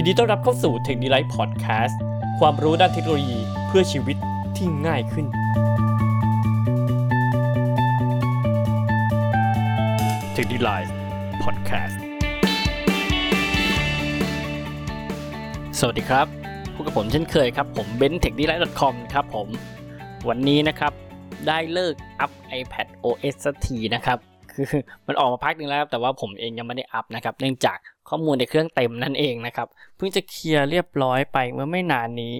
ยินดีต้อนรับเข้าสู่ t e c h n i l i f e Podcast ความรู้ด้านเทคโนโลยีเพื่อชีวิตที่ง่ายขึ้น t e c h n i l i f e Podcast สวัสดีครับพบกับผมเช่นเคยครับ ผมเบนเทคดีไลท์ .com ครับผม วันนี้นะครับ ได้เลิกอัพ iPad OS สักทีนะครับ คือมันออกมาพักหนึ่งแล้วครับแต่ว่าผมเองยังไม่ได้อัพนะครับ เนื่องจากข้อมูลในเครื่องเต็มนั่นเองนะครับ เพิ่งจะเคลียร์เรียบร้อยไปเมื่อไม่นานนี้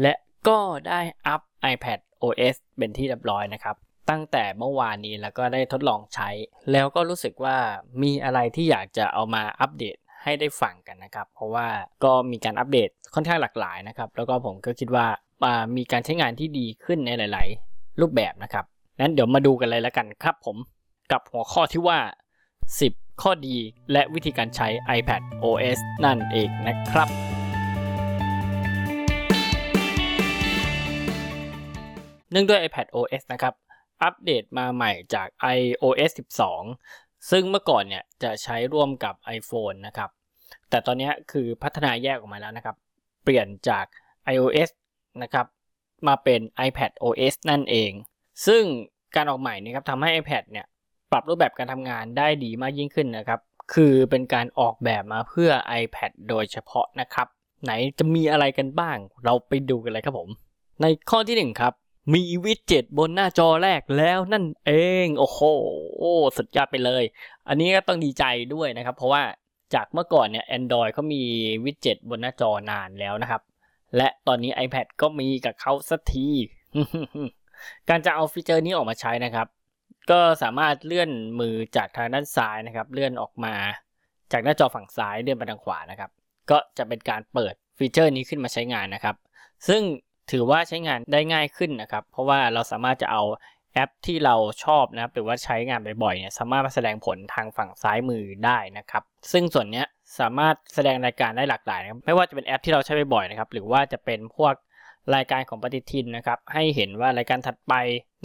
และก็ได้อัพ iPad OS เป็นที่เรียบร้อยนะครับ ตั้งแต่เมื่อวานนี้แล้วก็ได้ทดลองใช้ แล้วก็รู้สึกว่ามีอะไรที่อยากจะเอามาอัปเดตให้ได้ฟังกันนะครับ เพราะว่าก็มีการอัปเดตค่อนข้างหลากหลายนะครับ แล้วก็ผมก็คิดว่าอ่ามีการใช้งานที่ดีขึ้นในหลาย ๆ รูปแบบนะครับนั้นเดี๋ยวมาดูกันเลยแล้วกันครับผม กับหัวข้อที่ว่า 10 ข้อดีและวิธีการใช้ iPad OS นั่นเองนะครับ เนื่องด้วย iPad OS นะครับ อัปเดตมาใหม่จาก iOS 12 ซึ่งเมื่อก่อนเนี่ยจะใช้ร่วมกับ iPhone นะครับ แต่ตอนนี้คือพัฒนาแยกออกมาแล้วนะครับ เปลี่ยนจาก iOS นะครับมาเป็น iPad OS นั่นเอง ซึ่งการออกใหม่นี้ครับทำให้ iPad เนี่ย รับรูปแบบการทำงานได้ดีมากยิ่งขึ้นนะครับ คือเป็นการออกแบบมาเพื่อ iPad โดยเฉพาะนะครับ ไหนจะมีอะไรกันบ้าง เราไปดูกันเลยครับผม ในข้อที่1ครับมีวิดเจ็ตบนหน้าจอแรกแล้วนั่นเอง โอ้โหสุดยอดไปเลย อันนี้ก็ต้องดีใจด้วยนะครับ เพราะว่าจากเมื่อก่อนเนี่ย Android เขามี widget บนหน้าจอนานแล้วนะครับ และตอนนี้ iPad ก็มีกับเขาสักที การจะเอา feature นี้ออกมาใช้นะครับ ก็สามารถเลื่อนมือจากทางด้านซ้ายนะครับ เลื่อนออกมาจากหน้าจอฝั่งซ้ายเลื่อนไปทางขวานะครับ ก็จะเป็นการเปิด feature นี้ขึ้นมาใช้งานนะครับ ซึ่งถือว่าใช้งานได้ง่ายขึ้นนะครับ เพราะว่าเราสามารถจะเอาแอปที่เราชอบนะครับหรือว่าใช้งานบ่อยๆเนี่ยสามารถมาแสดงผลทางฝั่งซ้ายมือได้นะครับ ซึ่งส่วนนี้สามารถแสดงรายการได้หลากหลายนะครับไม่ว่าจะเป็นแอปที่เราใช้บ่อยๆนะครับหรือว่าจะเป็นพวกรายการของปฏิทินนะครับให้เห็นว่ารายการถัดไป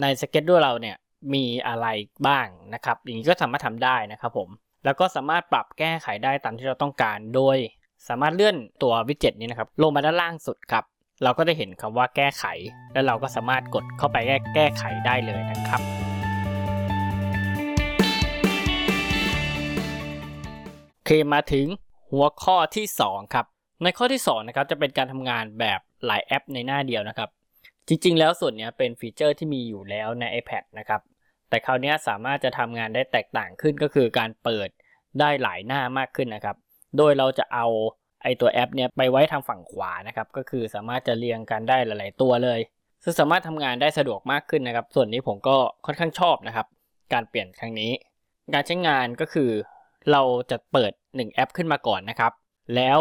ในสเก็ตด้วยเราเนี่ย มีอะไรบ้างนะครับ อย่างนี้ก็สามารถทำได้นะครับผม แล้วก็สามารถปรับแก้ไขได้ตามที่เราต้องการ โดยสามารถเลื่อนตัววิดเจ็ตนี้นะครับลงมาด้านล่างสุดครับ เราก็จะเห็นคำว่าแก้ไข แล้วเราก็สามารถกดเข้าไปแก้แกไขได้เลยนะครับ โอเคมาถึงหัวข้อที่ 2 ครับ ในข้อที่2นะครับจะเป็นการทำงานแบบหลายแอปในหน้าเดียวนะครับจริงๆ แล้วส่วนนี้เป็นฟีเจอร์ที่มีอยู่แล้วใน iPad นะครับ แต่คราวนี้สามารถจะทำงานได้แตกต่างขึ้นก็คือการเปิดได้หลายหน้ามากขึ้นนะครับ โดยเราจะเอาไอตัวแอปเนี้ยไปไว้ทางฝั่งขวานะครับ ก็คือสามารถจะเรียงกันได้หลาย ๆ ตัวเลย ซึ่งสามารถทำงานได้สะดวกมากขึ้นนะครับ ส่วนนี้ผมก็ค่อนข้างชอบนะครับ การเปลี่ยนครั้งนี้ การใช้งานก็คือ เราจะเปิด 1 แอปขึ้นมาก่อนนะครับ แล้ว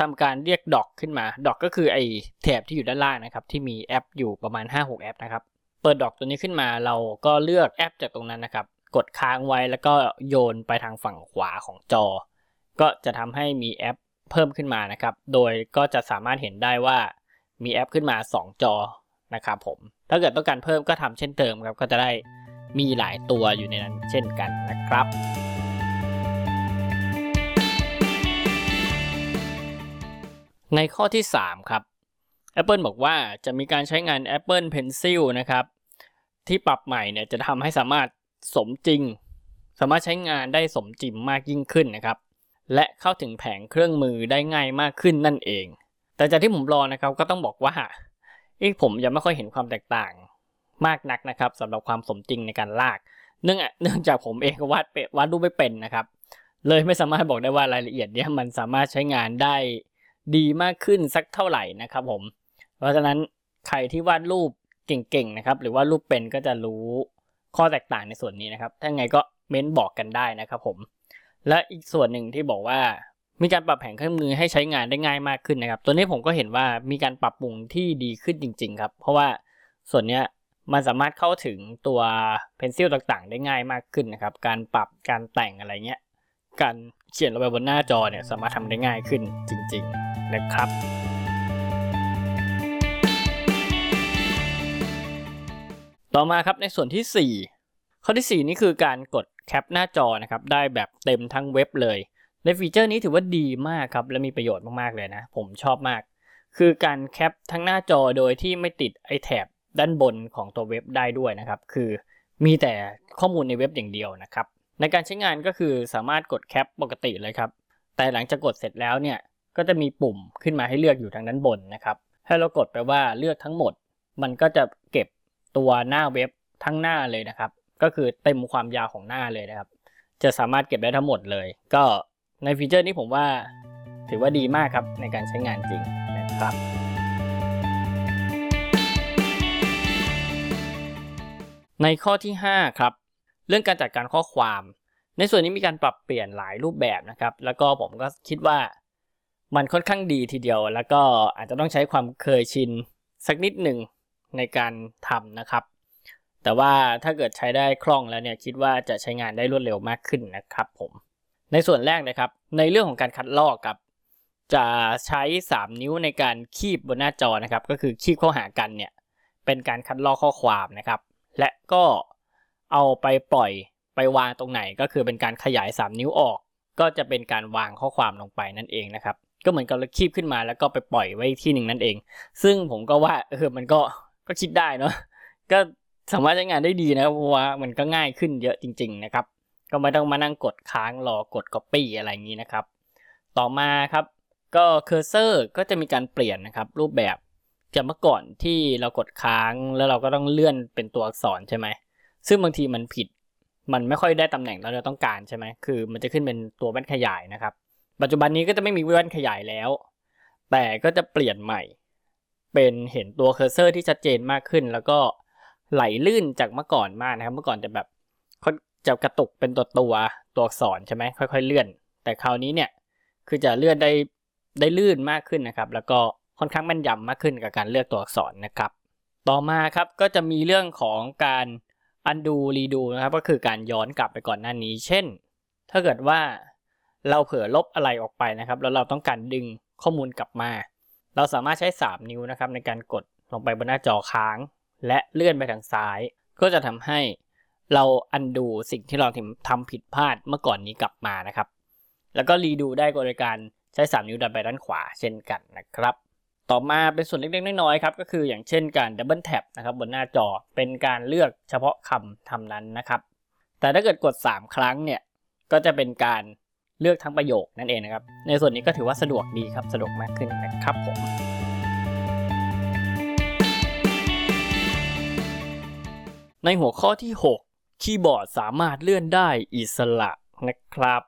ทำการเรียกดอกขึ้นมา ดอกก็คือไอแถบที่อยู่ด้านล่างนะครับ ที่มีแอปอยู่ประมาณ 5-6 แอปนะครับ เปิดดอกตัวนี้ขึ้นมาเราก็เลือกแอปจากตรงนั้นนะครับ กดค้างไว้แล้วก็โยนไปทางฝั่งขวาของจอ ก็จะทำให้มีแอปเพิ่มขึ้นมานะครับ โดยก็จะสามารถเห็นได้ว่ามีแอปขึ้นมา 2 จอนะครับผม ถ้าเกิดต้องการเพิ่มก็ทำเช่นเดิมครับ ก็จะได้มีหลายตัวอยู่ในนั้นเช่นกันนะครับ ในข้อที่ 3 ครับ Apple บอกว่าจะมีการใช้งาน Apple Pencil นะครับ ที่ปรับใหม่เนี่ยจะทำให้สามารถสมจริง สามารถใช้งานได้สมจริงมากยิ่งขึ้นนะครับ และเข้าถึงแผงเครื่องมือได้ง่ายมากขึ้นนั่นเอง แต่จากที่ผมรอนะครับก็ต้องบอกว่าอีกผมยังไม่ค่อยเห็นความแตกต่างมากนักนะครับสำหรับความสมจริงในการลาก เนื่องเนื่องจากผมเองวาดเป็ดวาดรูปไม่เป็นนะครับ เลยไม่สามารถบอกได้ว่ารายละเอียดเนี้ยมันสามารถใช้งานได้ดีมากขึ้นสักเท่าไหร่นะครับผม เพราะฉะนั้นใครที่วาดรูป เก่งๆนะครับ หรือว่ารูปเป็นก็จะรู้ข้อแตกต่างในส่วนนี้นะครับ ถ้าไงก็เม้นบอกกันได้นะครับผม และอีกส่วนหนึ่งที่บอกว่า มีการปรับแผงเครื่องมือให้ใช้งานได้ง่ายมากขึ้นนะครับ ตัวนี้ผมก็เห็นว่ามีการปรับปรุงที่ดีขึ้นจริง ๆ ครับ เพราะว่าส่วนนี้มันสามารถเข้าถึงตัวเพนซิลต่างๆ ได้ง่ายมากขึ้นนะครับ การปรับการแต่งอะไรเงี้ย การเขียนลงไปบนหน้าจอเนี่ยสามารถทำได้ง่ายขึ้นจริง ๆ นะครับ ต่อมาครับในส่วนที่ 4 ข้อที่ 4 นี่คือการกดแคปหน้าจอนะครับได้แบบเต็มทั้งเว็บเลยในฟีเจอร์นี้ถือว่าดีมากครับและมีประโยชน์มากๆเลยนะ ผมชอบมาก คือการแคปทั้งหน้าจอโดยที่ไม่ติดไอแถบด้านบนของตัวเว็บได้ด้วยนะครับ คือมีแต่ข้อมูลในเว็บอย่างเดียวนะครับ ในการใช้งานก็คือสามารถกดแคปปกติเลยครับ แต่หลังจากกดเสร็จแล้วเนี่ยก็จะมีปุ่มขึ้นมาให้เลือกอยู่ทางด้านบนนะครับ ให้เรากดไปว่าเลือกทั้งหมด มันก็จะเก็บ ตัวหน้าเว็บทั้งหน้าเลยนะครับ ก็คือเต็มความยาวของหน้าเลยนะครับ จะสามารถเก็บได้ทั้งหมดเลย ก็ในฟีเจอร์นี้ผมว่าถือว่าดีมากครับในการใช้งานจริงนะครับ ในข้อที่ 5 ครับ เรื่องการจัดการข้อความ ในส่วนนี้มีการปรับเปลี่ยนหลายรูปแบบนะครับ แล้วก็ผมก็คิดว่ามันค่อนข้างดีทีเดียว แล้วก็อาจจะต้องใช้ความเคยชินสักนิดหนึ่ง ในการทำนะครับ แต่ว่าถ้าเกิดใช้ได้คล่องแล้วเนี่ยคิดว่าจะใช้งานได้รวดเร็วมากขึ้นนะครับผม ในส่วนแรกนะครับ ในเรื่องของการคัดลอกครับ จะใช้ 3 นิ้วในการคีบบนหน้าจอนะครับ ก็คือคีบเข้าหากันเนี่ยเป็นการคัดลอกข้อความนะครับ และก็เอาไปปล่อยไปวางตรงไหนก็คือเป็นการขยาย 3 นิ้วออก ก็จะเป็นการวางข้อความลงไปนั่นเองนะครับ ก็เหมือนกับเราคีบขึ้นมาแล้วก็ไปปล่อยไว้ที่หนึ่งนั่นเอง ซึ่งผมก็ว่าเออมันก็ ก็คิดได้เนาะก็สามารถใช้งานได้ดีนะเพราะว่ามันก็ง่ายขึ้นเยอะจริง ๆ นะครับ ก็ไม่ต้องมานั่งกดค้างรอกด Copy อะไรอย่างนี้นะครับ ต่อมาครับ ก็ cursor ก็จะมีการเปลี่ยนนะครับ รูปแบบจากเมื่อก่อนที่เรากดค้างแล้วเราก็ต้องเลื่อนเป็นตัวอักษรใช่ไหมซึ่งบางทีมันผิด มันไม่ค่อยได้ตำแหน่งที่เราต้องการใช่ไหมคือมันจะขึ้นเป็นตัวแว่นขยายนะครับ ปัจจุบันนี้ก็จะไม่มีแว่นขยายแล้ว แต่ก็จะเปลี่ยนใหม่ เป็นเห็นตัว cursor ที่ชัดเจนมากขึ้น แล้วก็ไหลลื่นจากเมื่อก่อนมากนะครับ เมื่อก่อนจะแบบจะกระตุกเป็นตัวตัวตัวอักษรใช่ไหมค่อย ๆ เลื่อน แต่คราวนี้เนี่ยคือจะเลื่อนได้ได้ลื่นมากขึ้นนะครับ แล้วก็ค่อนข้างแม่นยำมากขึ้นกับการเลือกตัวอักษรนะครับ ต่อมาครับก็จะมีเรื่องของการ undo redo นะครับ ก็คือการย้อนกลับไปก่อนหน้านี้ เช่น ถ้าเกิดว่าเราเผลอลบอะไรออกไปนะครับ แล้วเราต้องการดึงข้อมูลกลับมา เราสามารถใช้ 3 นิ้วนะครับในการกดลงไปบนหน้าจอค้าง และเลื่อนไปทางซ้าย ก็จะทำให้เรา undo สิ่งที่เราทำผิดพลาดเมื่อก่อนนี้กลับมานะครับ แล้วก็รีดูได้โดยการใช้ 3 นิ้วดันไปด้านขวาเช่นกันนะครับ ต่อมาเป็นส่วนเล็กๆน้อยๆครับก็คืออย่างเช่นการดับเบิลแท็บนะครับบนหน้าจอเป็นการเลือกเฉพาะคำทำนั้นนะครับ แต่ถ้าเกิดกด 3 ครั้งเนี่ยก็จะเป็นการ เลือกทั้งประโยคนั่นเองนะครับ ในส่วนนี้ก็ถือว่าสะดวกดีครับ สะดวกมากขึ้นนะครับผม ในหัวข้อที่ 6 คีย์บอร์ดสามารถเลื่อนได้อิสระนะครับ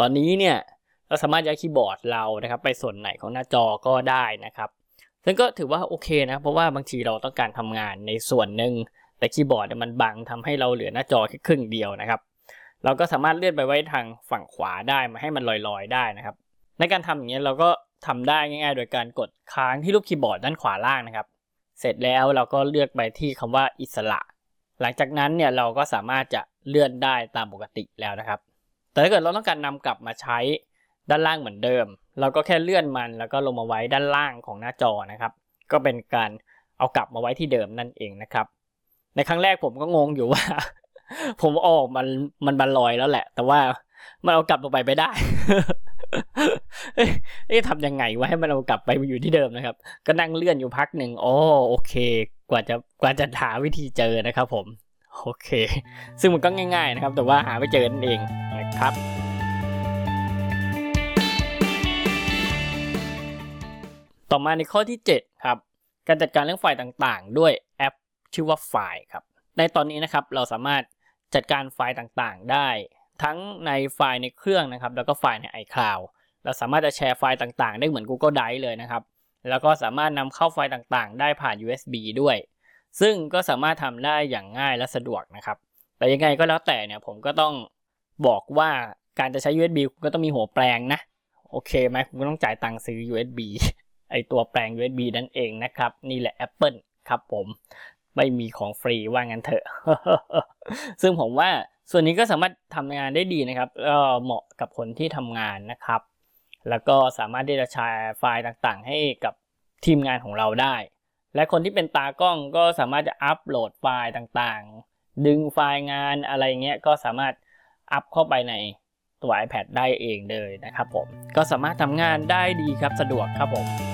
ตอนนี้เนี่ยเราสามารถย้ายคีย์บอร์ดเรานะครับ ไปส่วนไหนของหน้าจอก็ได้นะครับ ซึ่งก็ถือว่าโอเคนะ เพราะว่าบางทีเราต้องการทำงานในส่วนหนึ่งแต่คีย์บอร์ดมันบังทำให้เราเหลือหน้าจอแค่ครึ่งเดียวนะครับ เราก็สามารถเลื่อนไปไว้ทางฝั่งขวาได้มาให้มันลอยๆได้นะครับ ในการทำอย่างนี้เราก็ทำได้ง่ายๆ โดยการกดค้างที่รูปคีย์บอร์ดด้านขวาล่างนะครับ เสร็จแล้วเราก็เลือกไปที่คำว่าอิสระ หลังจากนั้นเนี่ยเราก็สามารถจะเลื่อนได้ตามปกติแล้วนะครับ แต่ถ้าเกิดเราต้องการนำกลับมาใช้ด้านล่างเหมือนเดิม เราก็แค่เลื่อนมันแล้วก็ลงมาไว้ด้านล่างของหน้าจอนะครับ ก็เป็นการเอากลับมาไว้ที่เดิมนั่นเองนะครับ ในครั้งแรกผมก็งงอยู่ว่า ผมออกมันมันบันลอยแล้วแหละ แต่ว่ามันเอากลับลงไปไม่ได้เอ๊ะทำยังไงวะให้มันเอากลับไปอยู่ที่เดิมนะครับ ก็นั่งเลื่อนอยู่พักหนึ่งโอ้โอเค กว่าจะกว่าจะหาวิธีเจอนะครับผม โอเค ซึ่งมันก็ง่าย ๆ นะครับ แต่ว่าหาไม่เจอนั่นเองนะครับ ต่อมาในข้อที่ 7 ครับ การจัดการเรื่องไฟล์ต่างๆ ด้วยแอปชื่อว่าไฟล์ครับ ในตอนนี้นะครับเราสามารถ จัดการไฟล์ต่างๆ ได้ ทั้งในไฟล์ในเครื่องนะครับ แล้วก็ไฟล์ใน iCloud เราสามารถจะแชร์ไฟล์ต่างๆ ได้เหมือน Google Drive เลยนะครับ แล้วก็สามารถนำเข้าไฟล์ต่างๆ ได้ผ่าน USB ด้วย ซึ่งก็สามารถทำได้อย่างง่ายและสะดวกนะครับ แต่ยังไงก็แล้วแต่เนี่ยผมก็ต้องบอกว่าการจะใช้ USB คุณก็ต้องมีหัวแปลงนะ โอเคไหมคุณก็ต้องจ่ายตังค์ซื้อ USB ไอตัวแปลง USB นั่นเองนะครับ นี่แหละ Apple ครับผม ไม่มีของฟรีว่างั้นเถอะ ซึ่งผมว่าส่วนนี้ก็สามารถทำงานได้ดีนะครับก็เหมาะกับคนที่ทำงานนะครับ แล้วก็สามารถที่จะแชร์ไฟล์ต่างๆ ให้กับทีมงานของเราได้ และคนที่เป็นตากล้องก็สามารถจะอัปโหลดไฟล์ต่างๆ ดึงไฟล์งานอะไรเงี้ยก็สามารถอัพเข้าไปในตัว iPad ได้เองเลยนะครับผม ก็สามารถทำงานได้ดีครับสะดวกครับผม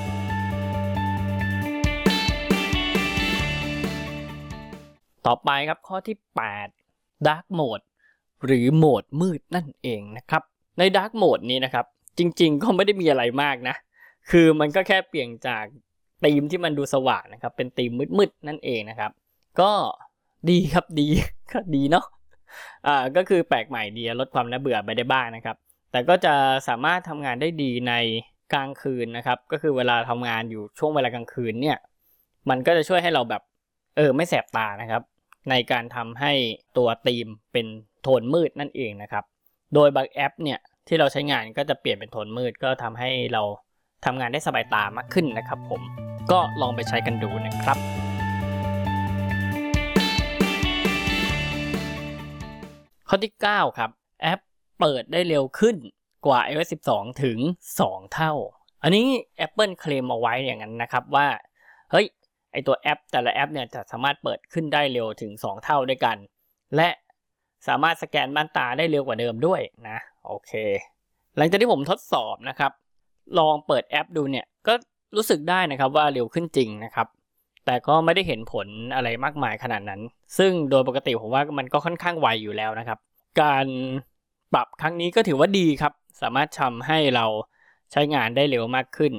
ต่อไปครับข้อที่ 8 Dark Mode หรือโหมดมืดนั่นเองนะครับ ใน Dark Mode นี้นะครับ จริงๆ ก็ไม่ได้มีอะไรมากนะ คือมันก็แค่เปลี่ยนจากธีมที่มันดูสว่างนะครับ เป็นธีมมืดๆ นั่นเองนะครับ ก็ดีครับดีก็ดีเนาะอ่าก็คือแปลกใหม่ดีลดความน่าเบื่อไปได้บ้างนะครับ แต่ก็จะสามารถทำงานได้ดีในกลางคืนนะครับ ก็คือเวลาทำงานอยู่ช่วงเวลากลางคืนเนี่ย มันก็จะช่วยให้เราแบบเออไม่แสบตานะครับ ในการทำให้ตัวธีมเป็นโทนมืดนั่นเองนะครับ โดยบางแอปเนี่ยที่เราใช้งานก็จะเปลี่ยนเป็นโทนมืดก็ทำให้เราทำงานได้สบายตามากขึ้นนะครับผม ก็ลองไปใช้กันดูนะครับ ข้อที่ 9 ครับ แอปเปิดได้เร็วขึ้นกว่า iOS 12 ถึง 2 เท่า อันนี้ Apple เคลมเอาไว้อย่างนั้นนะครับว่า เฮ้ย ไอตัวแอป แต่ละแอปเนี่ยจะสามารถเปิดขึ้นได้เร็วถึง 2 เท่าด้วยกัน และสามารถสแกนม่านตาได้เร็วกว่าเดิมด้วยนะโอเค หลังจากที่ผมทดสอบนะครับ ลองเปิดแอปดูเนี่ยก็รู้สึกได้นะครับว่าเร็วขึ้นจริงนะครับ แต่ก็ไม่ได้เห็นผลอะไรมากมายขนาดนั้น ซึ่งโดยปกติผมว่ามันก็ค่อนข้างไวอยู่แล้วนะครับ การปรับครั้งนี้ก็ถือว่าดีครับ สามารถทำให้เราใช้งานได้เร็วมากขึ้น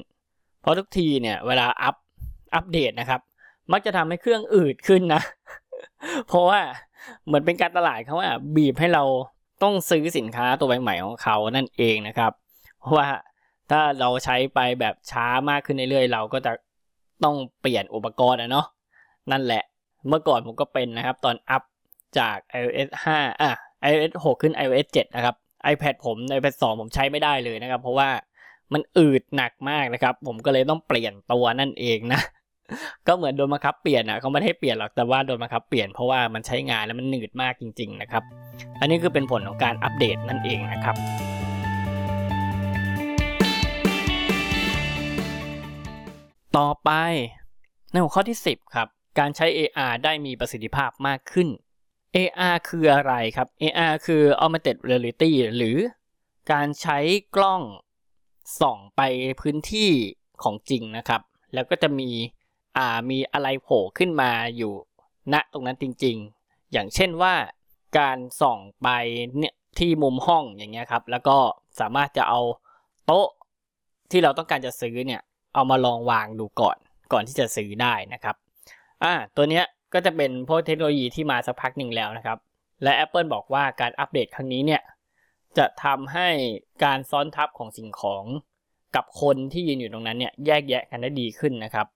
เพราะทุกทีเนี่ยเวลาอัป อัปเดตนะครับ มักจะทำให้เครื่องอืดขึ้นนะ เพราะว่าเหมือนเป็นการตลาดเขาว่าบีบให้เราต้องซื้อสินค้าตัวใหม่ๆของเขานั่นเองนะครับ เพราะว่าถ้าเราใช้ไปแบบช้ามากขึ้นเรื่อยๆเราก็จะต้องเปลี่ยนอุปกรณ์นะเนาะนั่นแหละ เมื่อก่อนผมก็เป็นนะครับ ตอนอัพจาก iOS 5อะ iOS 6 ขึ้น iOS 7 นะครับ iPad ผม iPad 2 ผมใช้ไม่ได้เลยนะครับ เพราะว่ามันอืดหนักมากนะครับ ผมก็เลยต้องเปลี่ยนตัวนั่นเองนะ ก็เหมือนโดนบังคับเปลี่ยนอะเขาไม่ได้เปลี่ยนหรอกแต่ว่าโดนบังคับเปลี่ยนเพราะว่ามันใช้งานแล้วมันหนืดมากจริง ๆ นะครับ อันนี้คือเป็นผลของการอัปเดตนั่นเองนะครับต่อไปในหัวข้อที่ 10 ครับ การใช้ AR ได้มีประสิทธิภาพมากขึ้น AR คืออะไรครับ AR คือ Augmented Reality หรือการใช้กล้องส่องไปพื้นที่ของจริงนะครับ แล้วก็จะมี อ่ามีอะไรโผล่ขึ้นมาอยู่ณตรงนั้นจริง ๆ อย่างเช่นว่าการส่องไปเนี่ยที่มุมห้องอย่างเงี้ยครับ แล้วก็สามารถจะเอาโต๊ะที่เราต้องการจะซื้อเนี่ยเอามาลองวางดูก่อนก่อนที่จะซื้อได้นะครับอ่าตัวเนี้ยก็จะเป็นพวกเทคโนโลยีที่มาสักพักหนึ่งแล้วนะครับ และ Apple บอกว่าการอัปเดตครั้งนี้เนี่ยจะทำให้การซ้อนทับของสิ่งของกับคนที่ยืนอยู่ตรงนั้นเนี่ยแยกแยะกันได้ดีขึ้นนะครับ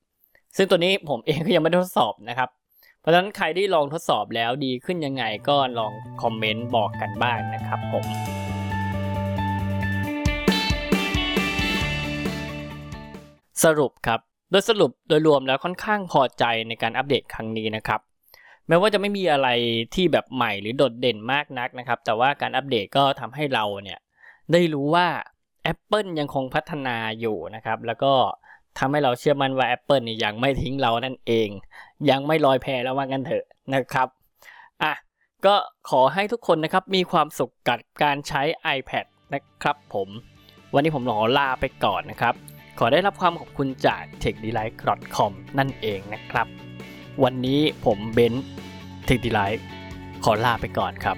ซึ่งตัวนี้ผมเองก็ยังไม่ได้ทดสอบนะครับ เพราะฉะนั้นใครที่ลองทดสอบแล้วดีขึ้นยังไงก็ลองคอมเมนต์บอกกันบ้างนะครับผมสรุปครับ โดยสรุปโดยรวมแล้วค่อนข้างพอใจในการอัปเดตครั้งนี้นะครับ แม้ว่าจะไม่มีอะไรที่แบบใหม่หรือโดดเด่นมากนักนะครับ แต่ว่าการอัปเดตก็ทำให้เราเนี่ยได้รู้ว่า Apple ยังคงพัฒนาอยู่นะครับ แล้วก็ ทำให้เราเชื่อมั่นว่า Apple นี่ยังไม่ทิ้งเรานั่นเอง ยังไม่ลอยแพแล้วว่างั้นเถอะนะครับอะก็ขอให้ทุกคนนะครับมีความสุขกับการใช้ iPad นะครับผมวันนี้ผมขอลาไปก่อนนะครับ ขอได้รับความขอบคุณจาก techdelight.com นั่นเองนะครับ วันนี้ผมเบนซ์ techdelight ขอลาไปก่อนครับ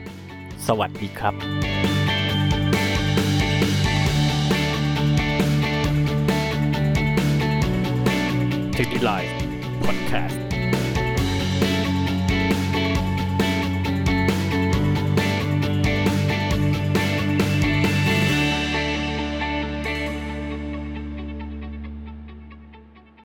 สวัสดีครับ techdelight podcast